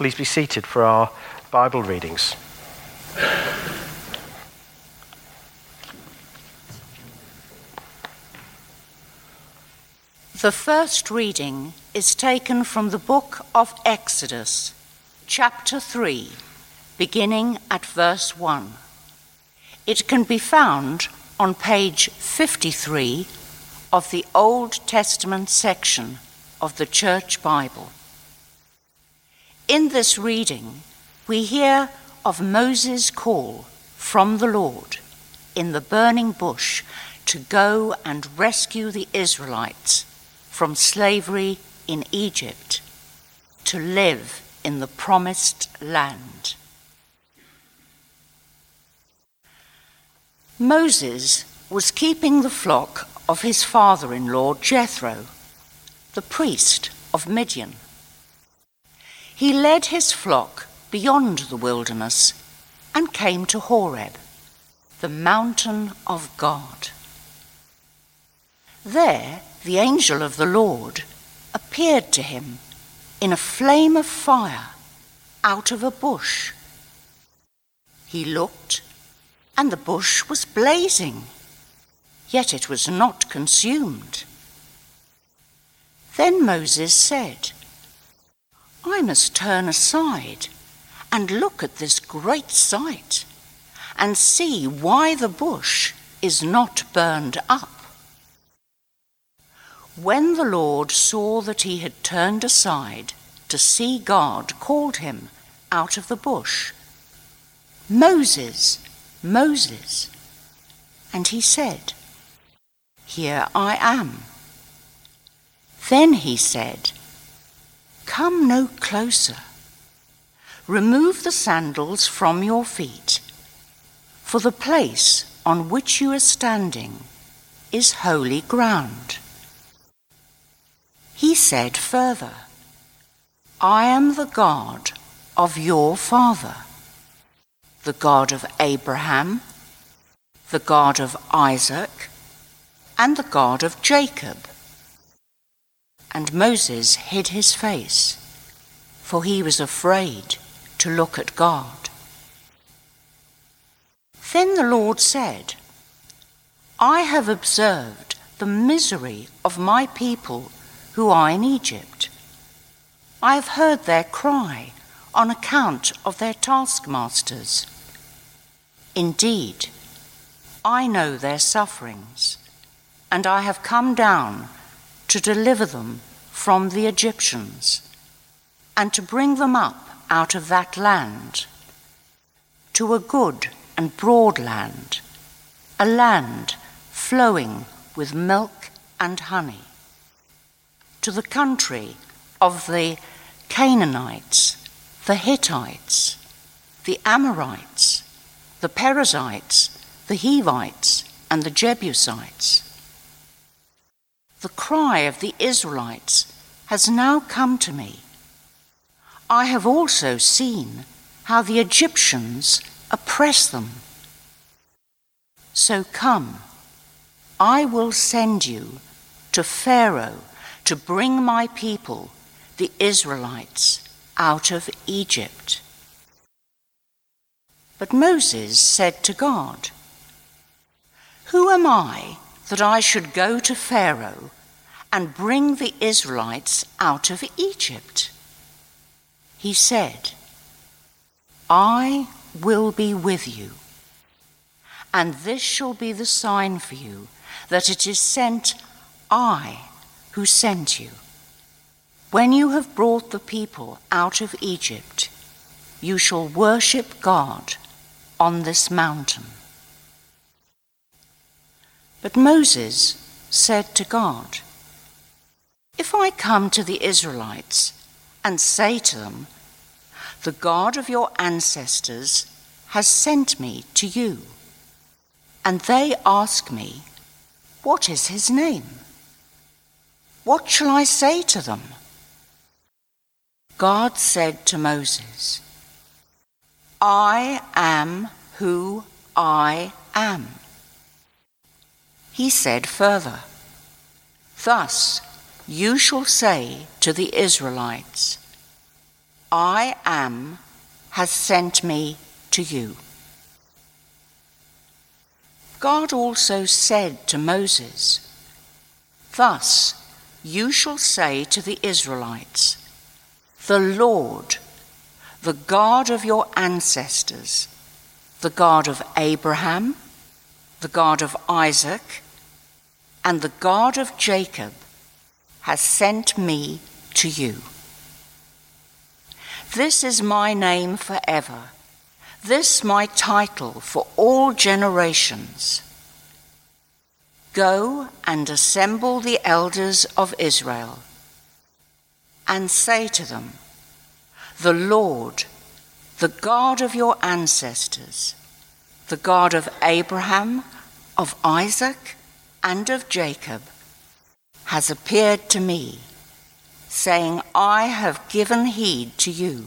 please be seated for our Bible readings. The first reading is taken from the book of Exodus, chapter 3, beginning at verse 1. It can be found on page 53 of the Old Testament section of the Church Bible. In this reading, we hear of Moses' call from the Lord in the burning bush to go and rescue the Israelites from slavery in Egypt to live in the promised land. Moses was keeping the flock of his father in law Jethro, the priest of Midian. He led his flock beyond the wilderness and came to Horeb, the mountain of God. There, the angel of the Lord appeared to him in a flame of fire out of a bush. He looked, and the bush was blazing, yet it was not consumed. Then Moses said, I must turn aside and look at this great sight and see why the bush is not burned up. When the Lord saw that he had turned aside to see God, called him out of the bush, Moses, Moses. And he said, Here I am. Then he said, Come no closer. Remove the sandals from your feet, for the place on which you are standing is holy ground. He said further, I am the God of your father, the God of Abraham, the God of Isaac, and the God of Jacob. And Moses hid his face, for he was afraid to look at God. Then the Lord said, I have observed the misery of my people who are in Egypt. I have heard their cry on account of their taskmasters. Indeed, I know their sufferings, and I have come down to deliver them from the Egyptians, and to bring them up out of that land to a good and broad land, a land flowing with milk and honey to the country of the Canaanites, the Hittites, the Amorites, the Perizzites, the Hivites, and the Jebusites. The cry of the Israelites has now come to me. I have also seen how the Egyptians oppress them. So come, I will send you to Pharaoh to bring my people, the Israelites, out of Egypt. But Moses said to God, Who am I that I should go to Pharaoh and bring the Israelites out of Egypt? He said, I will be with you, and this shall be the sign for you that it is sent I who sent you. When you have brought the people out of Egypt, you shall worship God on this mountain. But Moses said to God, If I come to the Israelites and say to them, The God of your ancestors has sent me to you, and they ask me, What is his name? What shall I say to them? God said to Moses, I am who I am. He said further, Thus you shall say to the Israelites, I am has sent me to you. God also said to Moses, Thus you shall say to the Israelites, The Lord, the God of your ancestors, the God of Abraham, the God of Isaac, and the God of Jacob, has sent me to you. This is my name forever, this my title for all generations. Go and assemble the elders of Israel, and say to them, The Lord, the God of your ancestors, the God of Abraham, of Isaac, and of Jacob, has appeared to me, saying, I have given heed to you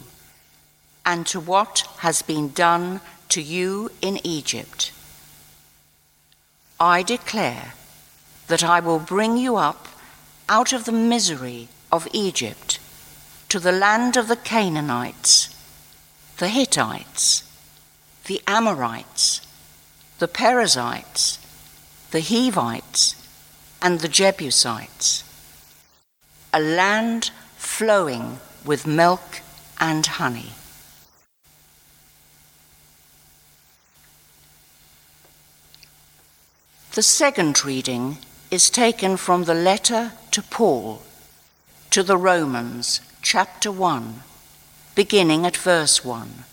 and to what has been done to you in Egypt. I declare that I will bring you up out of the misery of Egypt to the land of the Canaanites, the Hittites, the Amorites, the Perizzites, the Hivites, and the Jebusites, a land flowing with milk and honey. The second reading is taken from the letter to Paul to the Romans, chapter 1, beginning at verse 1.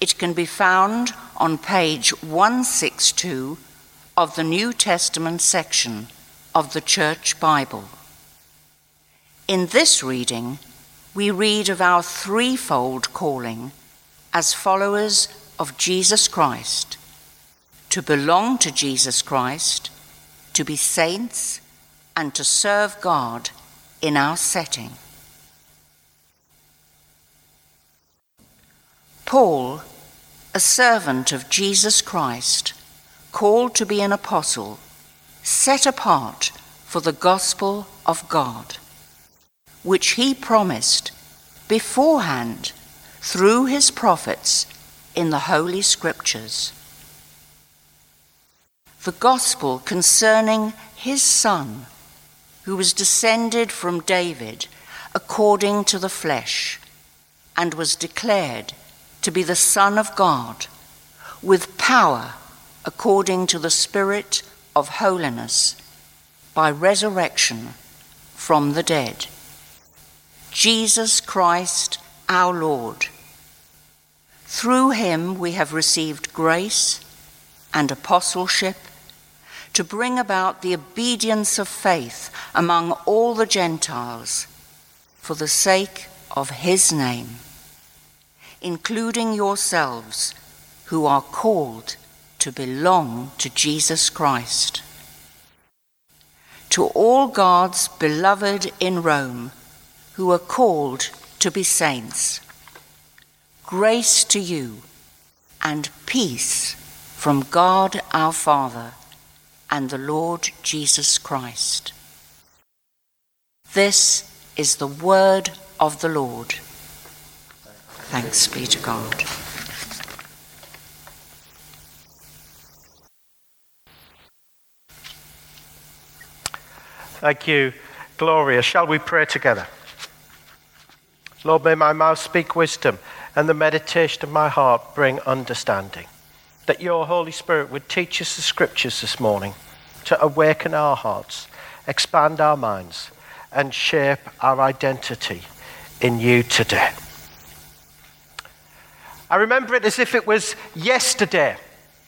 It can be found on page 162 of the New Testament section of the Church Bible. In this reading, we read of our threefold calling as followers of Jesus Christ to belong to Jesus Christ, to be saints, and to serve God in our setting. Paul, a servant of Jesus Christ, called to be an apostle, set apart for the gospel of God, which he promised beforehand through his prophets in the Holy Scriptures. The gospel concerning his son, who was descended from David according to the flesh, and was declared to be the Son of God, with power according to the Spirit of holiness, by resurrection from the dead. Jesus Christ our Lord. Through him we have received grace and apostleship to bring about the obedience of faith among all the Gentiles for the sake of his name, including yourselves who are called to belong to Jesus Christ. To all God's beloved in Rome who are called to be saints, grace to you and peace from God our Father and the Lord Jesus Christ. This is the word of the Lord. Thanks be to God. Thank you, Gloria. Shall we pray together? Lord, may my mouth speak wisdom and the meditation of my heart bring understanding that your Holy Spirit would teach us the scriptures this morning to awaken our hearts, expand our minds, and shape our identity in you today. I remember it as if it was yesterday,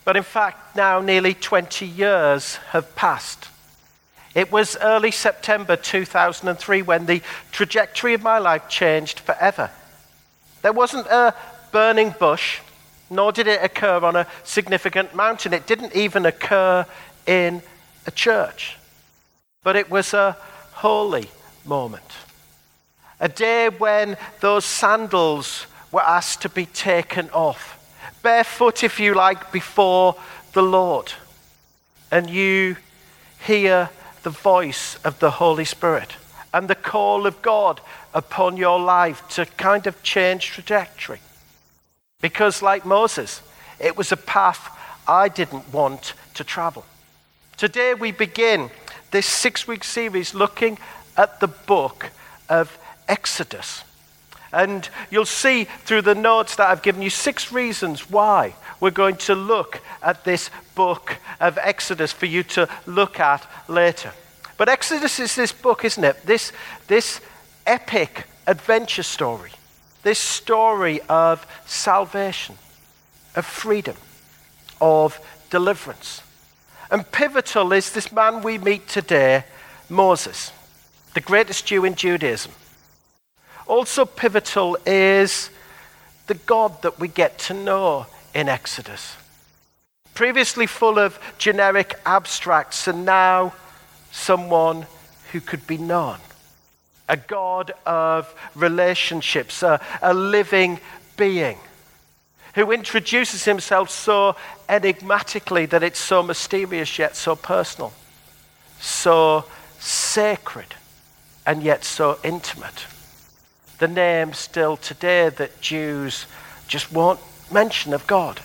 but in fact, now nearly 20 years have passed. It was early September 2003 when the trajectory of my life changed forever. There wasn't a burning bush, nor did it occur on a significant mountain. It didn't even occur in a church. But it was a holy moment. A day when those sandals were asked to be taken off, barefoot, if you like, before the Lord. And you hear the voice of the Holy Spirit and the call of God upon your life to kind of change trajectory. Because, like Moses, it was a path I didn't want to travel. Today, we begin this six week series looking at the book of Exodus. And you'll see through the notes that I've given you six reasons why we're going to look at this book of Exodus for you to look at later. But Exodus is this book, isn't it? This, this epic adventure story, this story of salvation, of freedom, of deliverance. And pivotal is this man we meet today, Moses, the greatest Jew in Judaism. Also, pivotal is the God that we get to know in Exodus. Previously full of generic abstracts, and now someone who could be known. A God of relationships, a, a living being who introduces himself so enigmatically that it's so mysterious yet so personal, so sacred and yet so intimate. The name still today that Jews just won't mention of God.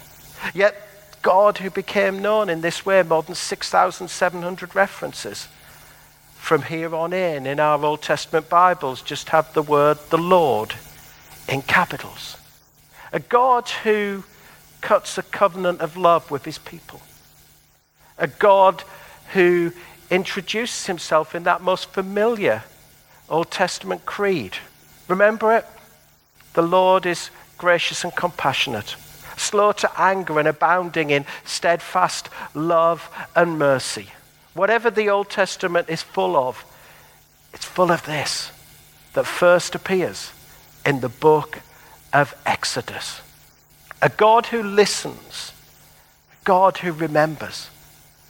Yet God who became known in this way, more than 6,700 references. From here on in, in our Old Testament Bibles, just have the word the Lord in capitals. A God who cuts a covenant of love with his people. A God who introduces himself in that most familiar Old Testament creed. Remember it? The Lord is gracious and compassionate, slow to anger and abounding in steadfast love and mercy. Whatever the Old Testament is full of, it's full of this that first appears in the book of Exodus. A God who listens, a God who remembers,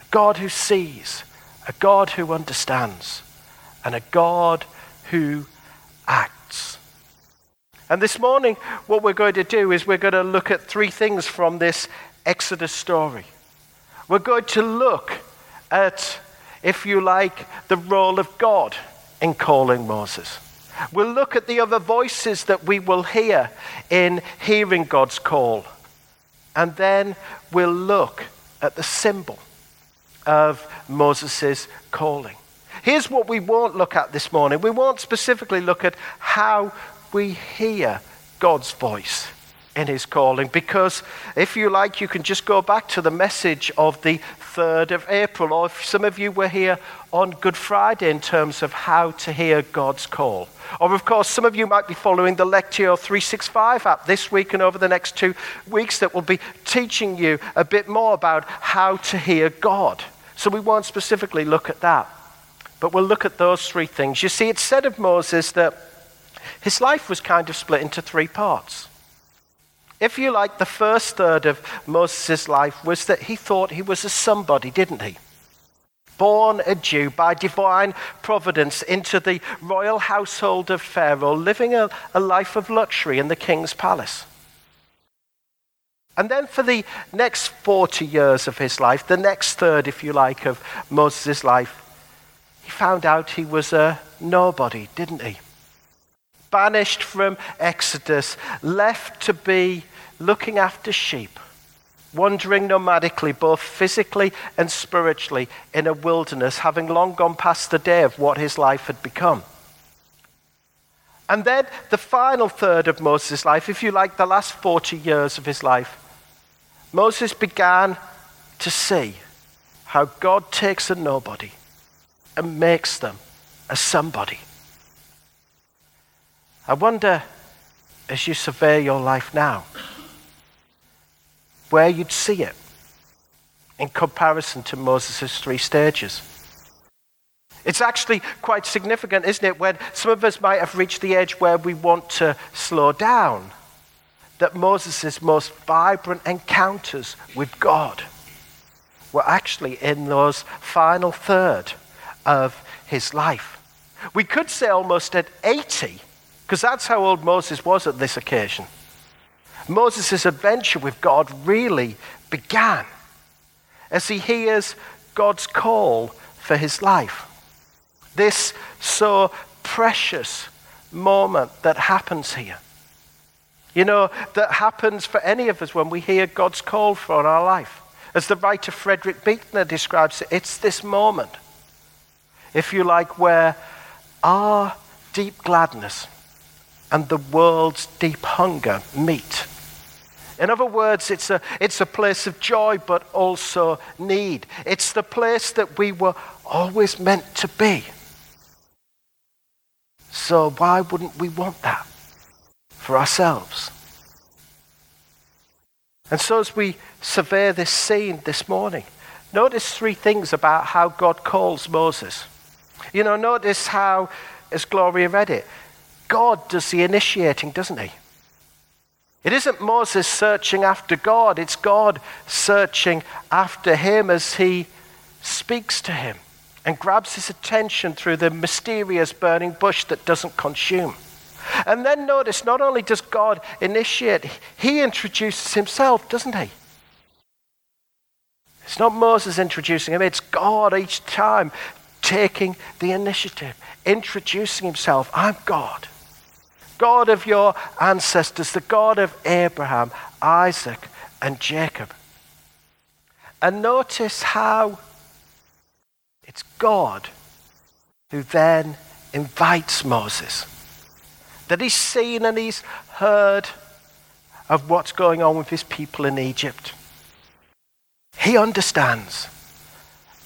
a God who sees, a God who understands, and a God who acts. And this morning, what we're going to do is we're going to look at three things from this Exodus story. We're going to look at, if you like, the role of God in calling Moses. We'll look at the other voices that we will hear in hearing God's call. And then we'll look at the symbol of Moses' calling. Here's what we won't look at this morning. We won't specifically look at how we hear God's voice in his calling because if you like you can just go back to the message of the 3rd of April or if some of you were here on Good Friday in terms of how to hear God's call. Or of course some of you might be following the Lectio 365 app this week and over the next 2 weeks that will be teaching you a bit more about how to hear God. So we won't specifically look at that. But we'll look at those three things. You see, it's said of Moses that his life was kind of split into three parts. If you like, the first third of Moses' life was that he thought he was a somebody, didn't he? Born a Jew by divine providence into the royal household of Pharaoh, living a, a life of luxury in the king's palace. And then for the next 40 years of his life, the next third, if you like, of Moses' life, he found out he was a nobody, didn't he? Banished from Exodus, left to be looking after sheep, wandering nomadically, both physically and spiritually, in a wilderness, having long gone past the day of what his life had become. And then the final third of Moses' life, if you like, the last 40 years of his life, Moses began to see how God takes a nobody and makes them a somebody. I wonder, as you survey your life now, where you'd see it in comparison to Moses' three stages. It's actually quite significant, isn't it, when some of us might have reached the edge where we want to slow down, that Moses' most vibrant encounters with God were actually in those final third of his life. We could say almost at 80, because that's how old Moses was at this occasion. Moses' adventure with God really began as he hears God's call for his life. This so precious moment that happens here. You know, that happens for any of us when we hear God's call for our life. As the writer Frederick Buechner describes it, it's this moment, if you like, where our deep gladness and the world's deep hunger meet. In other words, it's a, it's a place of joy, but also need. It's the place that we were always meant to be. So, why wouldn't we want that for ourselves? And so, as we survey this scene this morning, notice three things about how God calls Moses. You know, notice how, as Gloria read it, God does the initiating, doesn't he? It isn't Moses searching after God, it's God searching after him as he speaks to him and grabs his attention through the mysterious burning bush that doesn't consume. And then notice, not only does God initiate, he introduces himself, doesn't he? It's not Moses introducing him, it's God each time taking the initiative, introducing himself. I'm God. God of your ancestors, the God of Abraham, Isaac, and Jacob. And notice how it's God who then invites Moses. That he's seen and he's heard of what's going on with his people in Egypt. He understands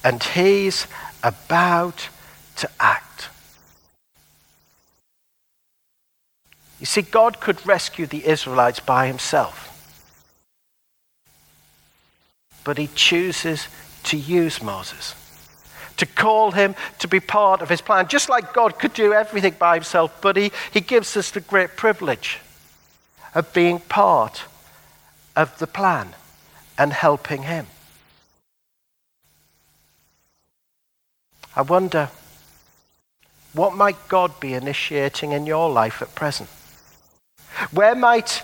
and he's about to act. You see, God could rescue the Israelites by himself. But he chooses to use Moses, to call him to be part of his plan. Just like God could do everything by himself, but he, he gives us the great privilege of being part of the plan and helping him. I wonder, what might God be initiating in your life at present? Where might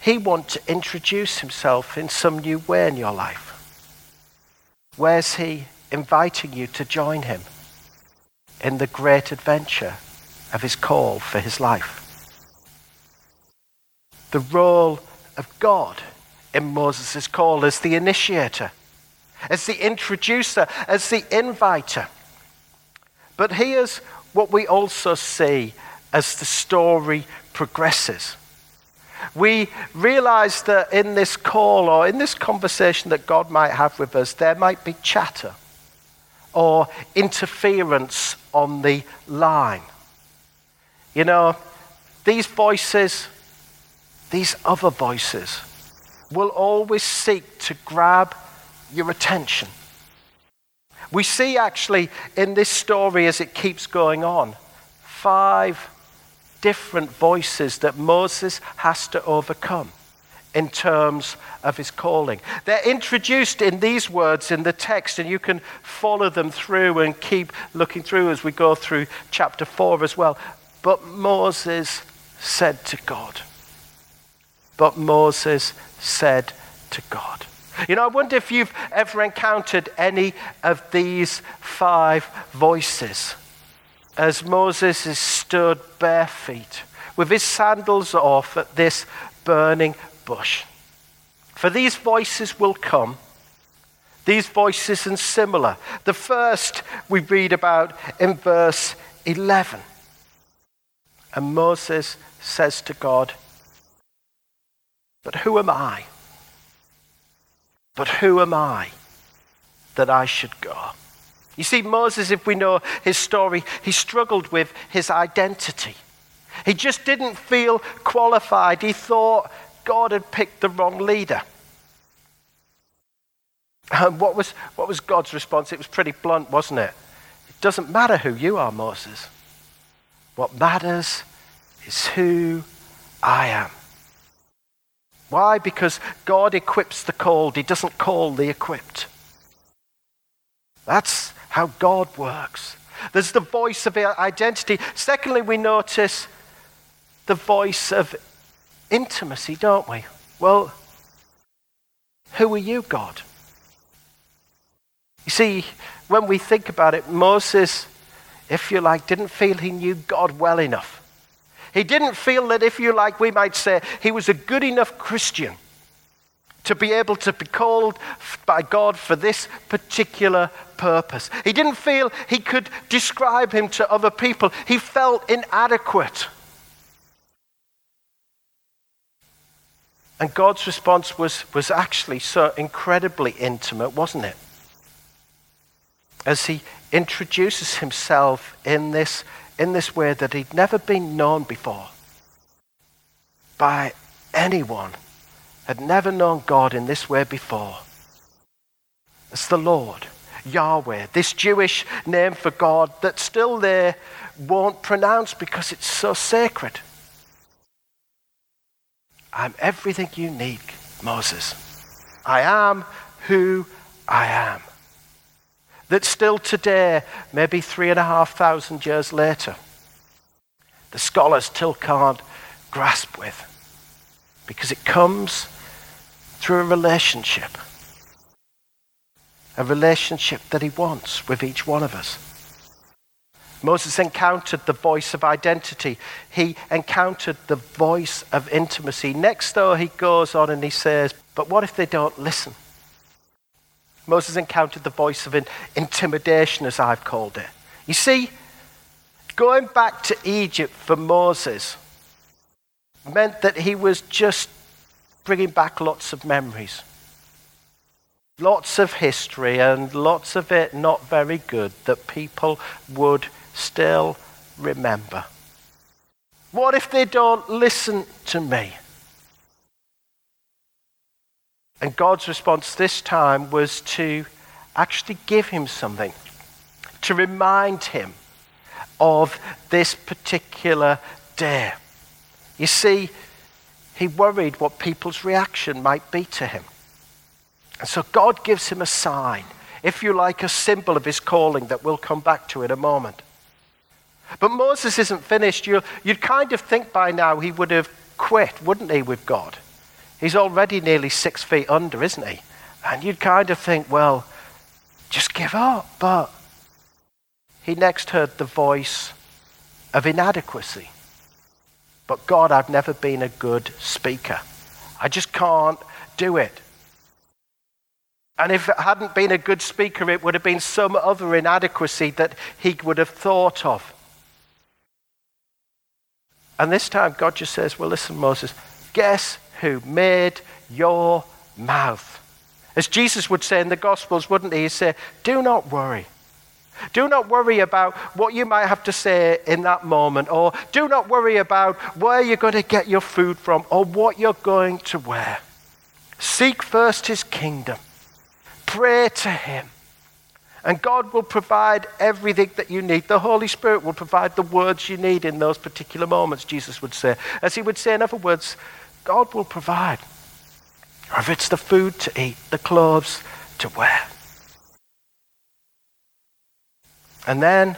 he want to introduce himself in some new way in your life? Where's he inviting you to join him in the great adventure of his call for his life? The role of God in Moses' call as the initiator, as the introducer, as the inviter. But here's what we also see as the story progresses. We realize that in this call or in this conversation that God might have with us, there might be chatter or interference on the line. You know, these voices, these other voices, will always seek to grab your attention. We see actually in this story as it keeps going on five different voices that Moses has to overcome in terms of his calling. They're introduced in these words in the text, and you can follow them through and keep looking through as we go through chapter 4 as well. But Moses said to God, But Moses said to God. You know, I wonder if you've ever encountered any of these five voices as Moses is stood bare feet with his sandals off at this burning bush. For these voices will come, these voices and similar. The first we read about in verse 11. And Moses says to God, But who am I? But who am I that I should go? You see, Moses, if we know his story, he struggled with his identity. He just didn't feel qualified. He thought God had picked the wrong leader. And what was, what was God's response? It was pretty blunt, wasn't it? It doesn't matter who you are, Moses. What matters is who I am. Why? Because God equips the called, He doesn't call the equipped. That's how God works. There's the voice of identity. Secondly, we notice the voice of intimacy, don't we? Well, who are you, God? You see, when we think about it, Moses if you like, didn't feel he knew God well enough. He didn't feel that, if you like, we might say, he was a good enough Christian to be able to be called by God for this particular purpose. He didn't feel he could describe him to other people. He felt inadequate. And God's response was, was actually so incredibly intimate, wasn't it? As he introduces himself in this, in this way that he'd never been known before by anyone, had never known God in this way before. It's the Lord, Yahweh, this Jewish name for God that still they won't pronounce because it's so sacred. I'm everything need, Moses. I am who I am. That still today, maybe three and a half thousand years later, the scholars still can't grasp with. Because it comes through a relationship. A relationship that he wants with each one of us. Moses encountered the voice of identity. He encountered the voice of intimacy. Next, though, he goes on and he says, But what if they don't listen? Moses encountered the voice of intimidation, as I've called it. You see, going back to Egypt for Moses meant that he was just bringing back lots of memories. Lots of history and lots of it not very good that people would still remember? What if they don't listen to me? And God's response this time was to actually give him something, to remind him of this particular day. You see, he worried what people's reaction might be to him. And so God gives him a sign, if you like, a symbol of his calling that we'll come back to in a moment. But Moses isn't finished. you would kind of think by now he would have quit, wouldn't he, with God? He's already nearly six feet under, isn't he? And you'd kind of think, well, just give up. But he next heard the voice of inadequacy. But God, I've never been a good speaker. I just can't do it. And if it hadn't been a good speaker, it would have been some other inadequacy that he would have thought of. And this time, God just says, Well, listen, Moses, guess who made your mouth? As Jesus would say in the Gospels, wouldn't he? He'd say, Do not worry. Do not worry about what you might have to say in that moment, or do not worry about where you're going to get your food from, or what you're going to wear. Seek first his kingdom, pray to him, and God will provide everything that you need. The Holy Spirit will provide the words you need in those particular moments, Jesus would say. As he would say, in other words, God will provide. Or if it's the food to eat, the clothes to wear. And then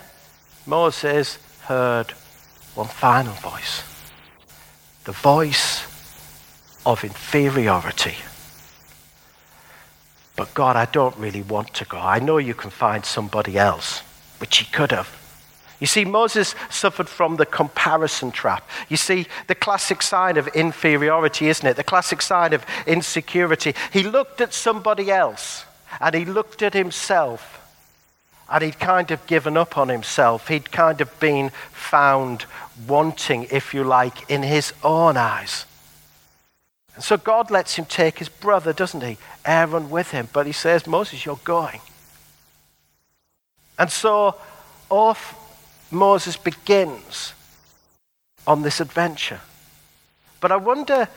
Moses heard one final voice the voice of inferiority. But God, I don't really want to go. I know you can find somebody else, which he could have. You see, Moses suffered from the comparison trap. You see, the classic sign of inferiority, isn't it? The classic sign of insecurity. He looked at somebody else and he looked at himself and he'd kind of given up on himself. He'd kind of been found wanting, if you like, in his own eyes. And so God lets him take his brother, doesn't he? Aaron with him. But he says, Moses, you're going. And so off Moses begins on this adventure. But I wonder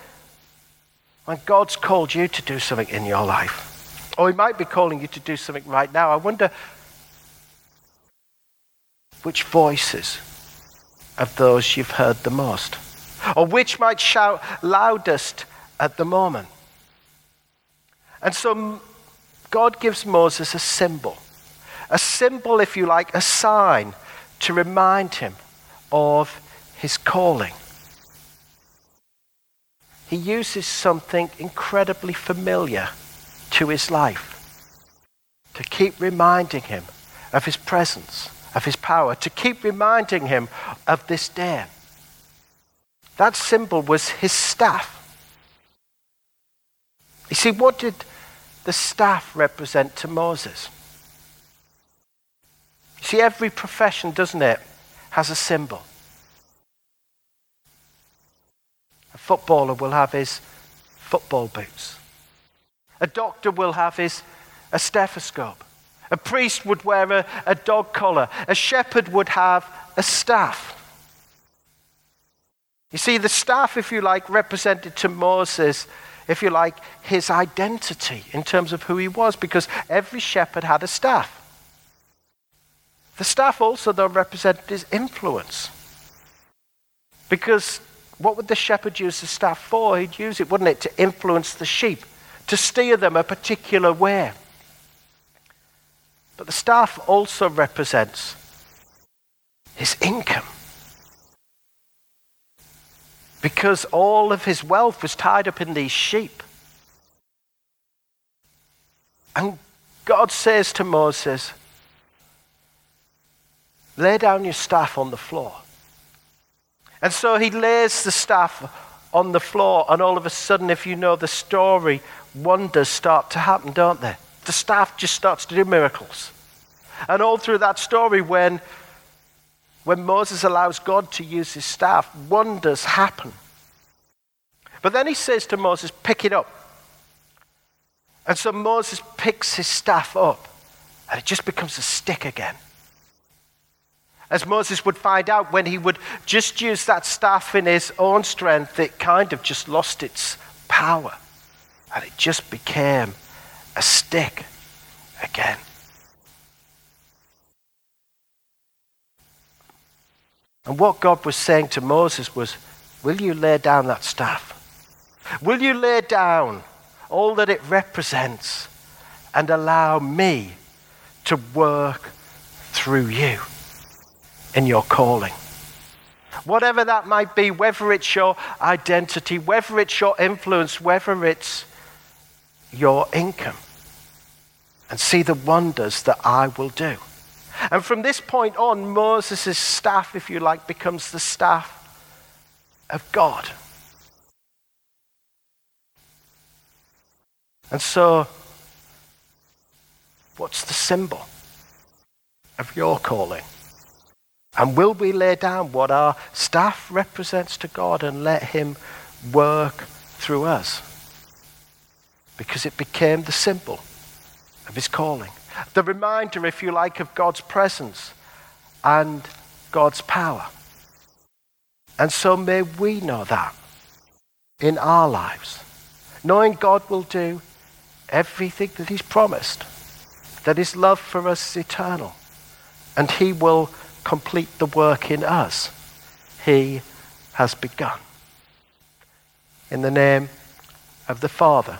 when God's called you to do something in your life, or He might be calling you to do something right now, I wonder which voices of those you've heard the most, or which might shout loudest at the moment. And so God gives Moses a symbol. A symbol, if you like, a sign to remind him of his calling. He uses something incredibly familiar to his life to keep reminding him of his presence, of his power, to keep reminding him of this day. That symbol was his staff. You see, what did the staff represent to Moses? You see, every profession, doesn't it, has a symbol. A footballer will have his football boots. A doctor will have his a stethoscope. A priest would wear a, a dog collar. A shepherd would have a staff. You see, the staff, if you like, represented to Moses, if you like, his identity in terms of who he was, because every shepherd had a staff. The staff also, though, represented his influence. Because what would the shepherd use the staff for? He'd use it, wouldn't it, to influence the sheep, to steer them a particular way. But the staff also represents his income. Because all of his wealth was tied up in these sheep. And God says to Moses, Lay down your staff on the floor. And so he lays the staff on the floor, and all of a sudden, if you know the story, wonders start to happen, don't they? The staff just starts to do miracles. And all through that story, when, when Moses allows God to use his staff, wonders happen. But then he says to Moses, Pick it up. And so Moses picks his staff up, and it just becomes a stick again. As Moses would find out when he would just use that staff in his own strength, it kind of just lost its power. And it just became a stick again. And what God was saying to Moses was, Will you lay down that staff? Will you lay down all that it represents and allow me to work through you in your calling? Whatever that might be, whether it's your identity, whether it's your influence, whether it's your income and see the wonders that I will do. And from this point on, Moses' staff, if you like, becomes the staff of God. And so, what's the symbol of your calling? And will we lay down what our staff represents to God and let Him work through us? Because it became the symbol of his calling. The reminder, if you like, of God's presence and God's power. And so may we know that in our lives, knowing God will do everything that He's promised, that His love for us is eternal, and He will complete the work in us He has begun. In the name of the Father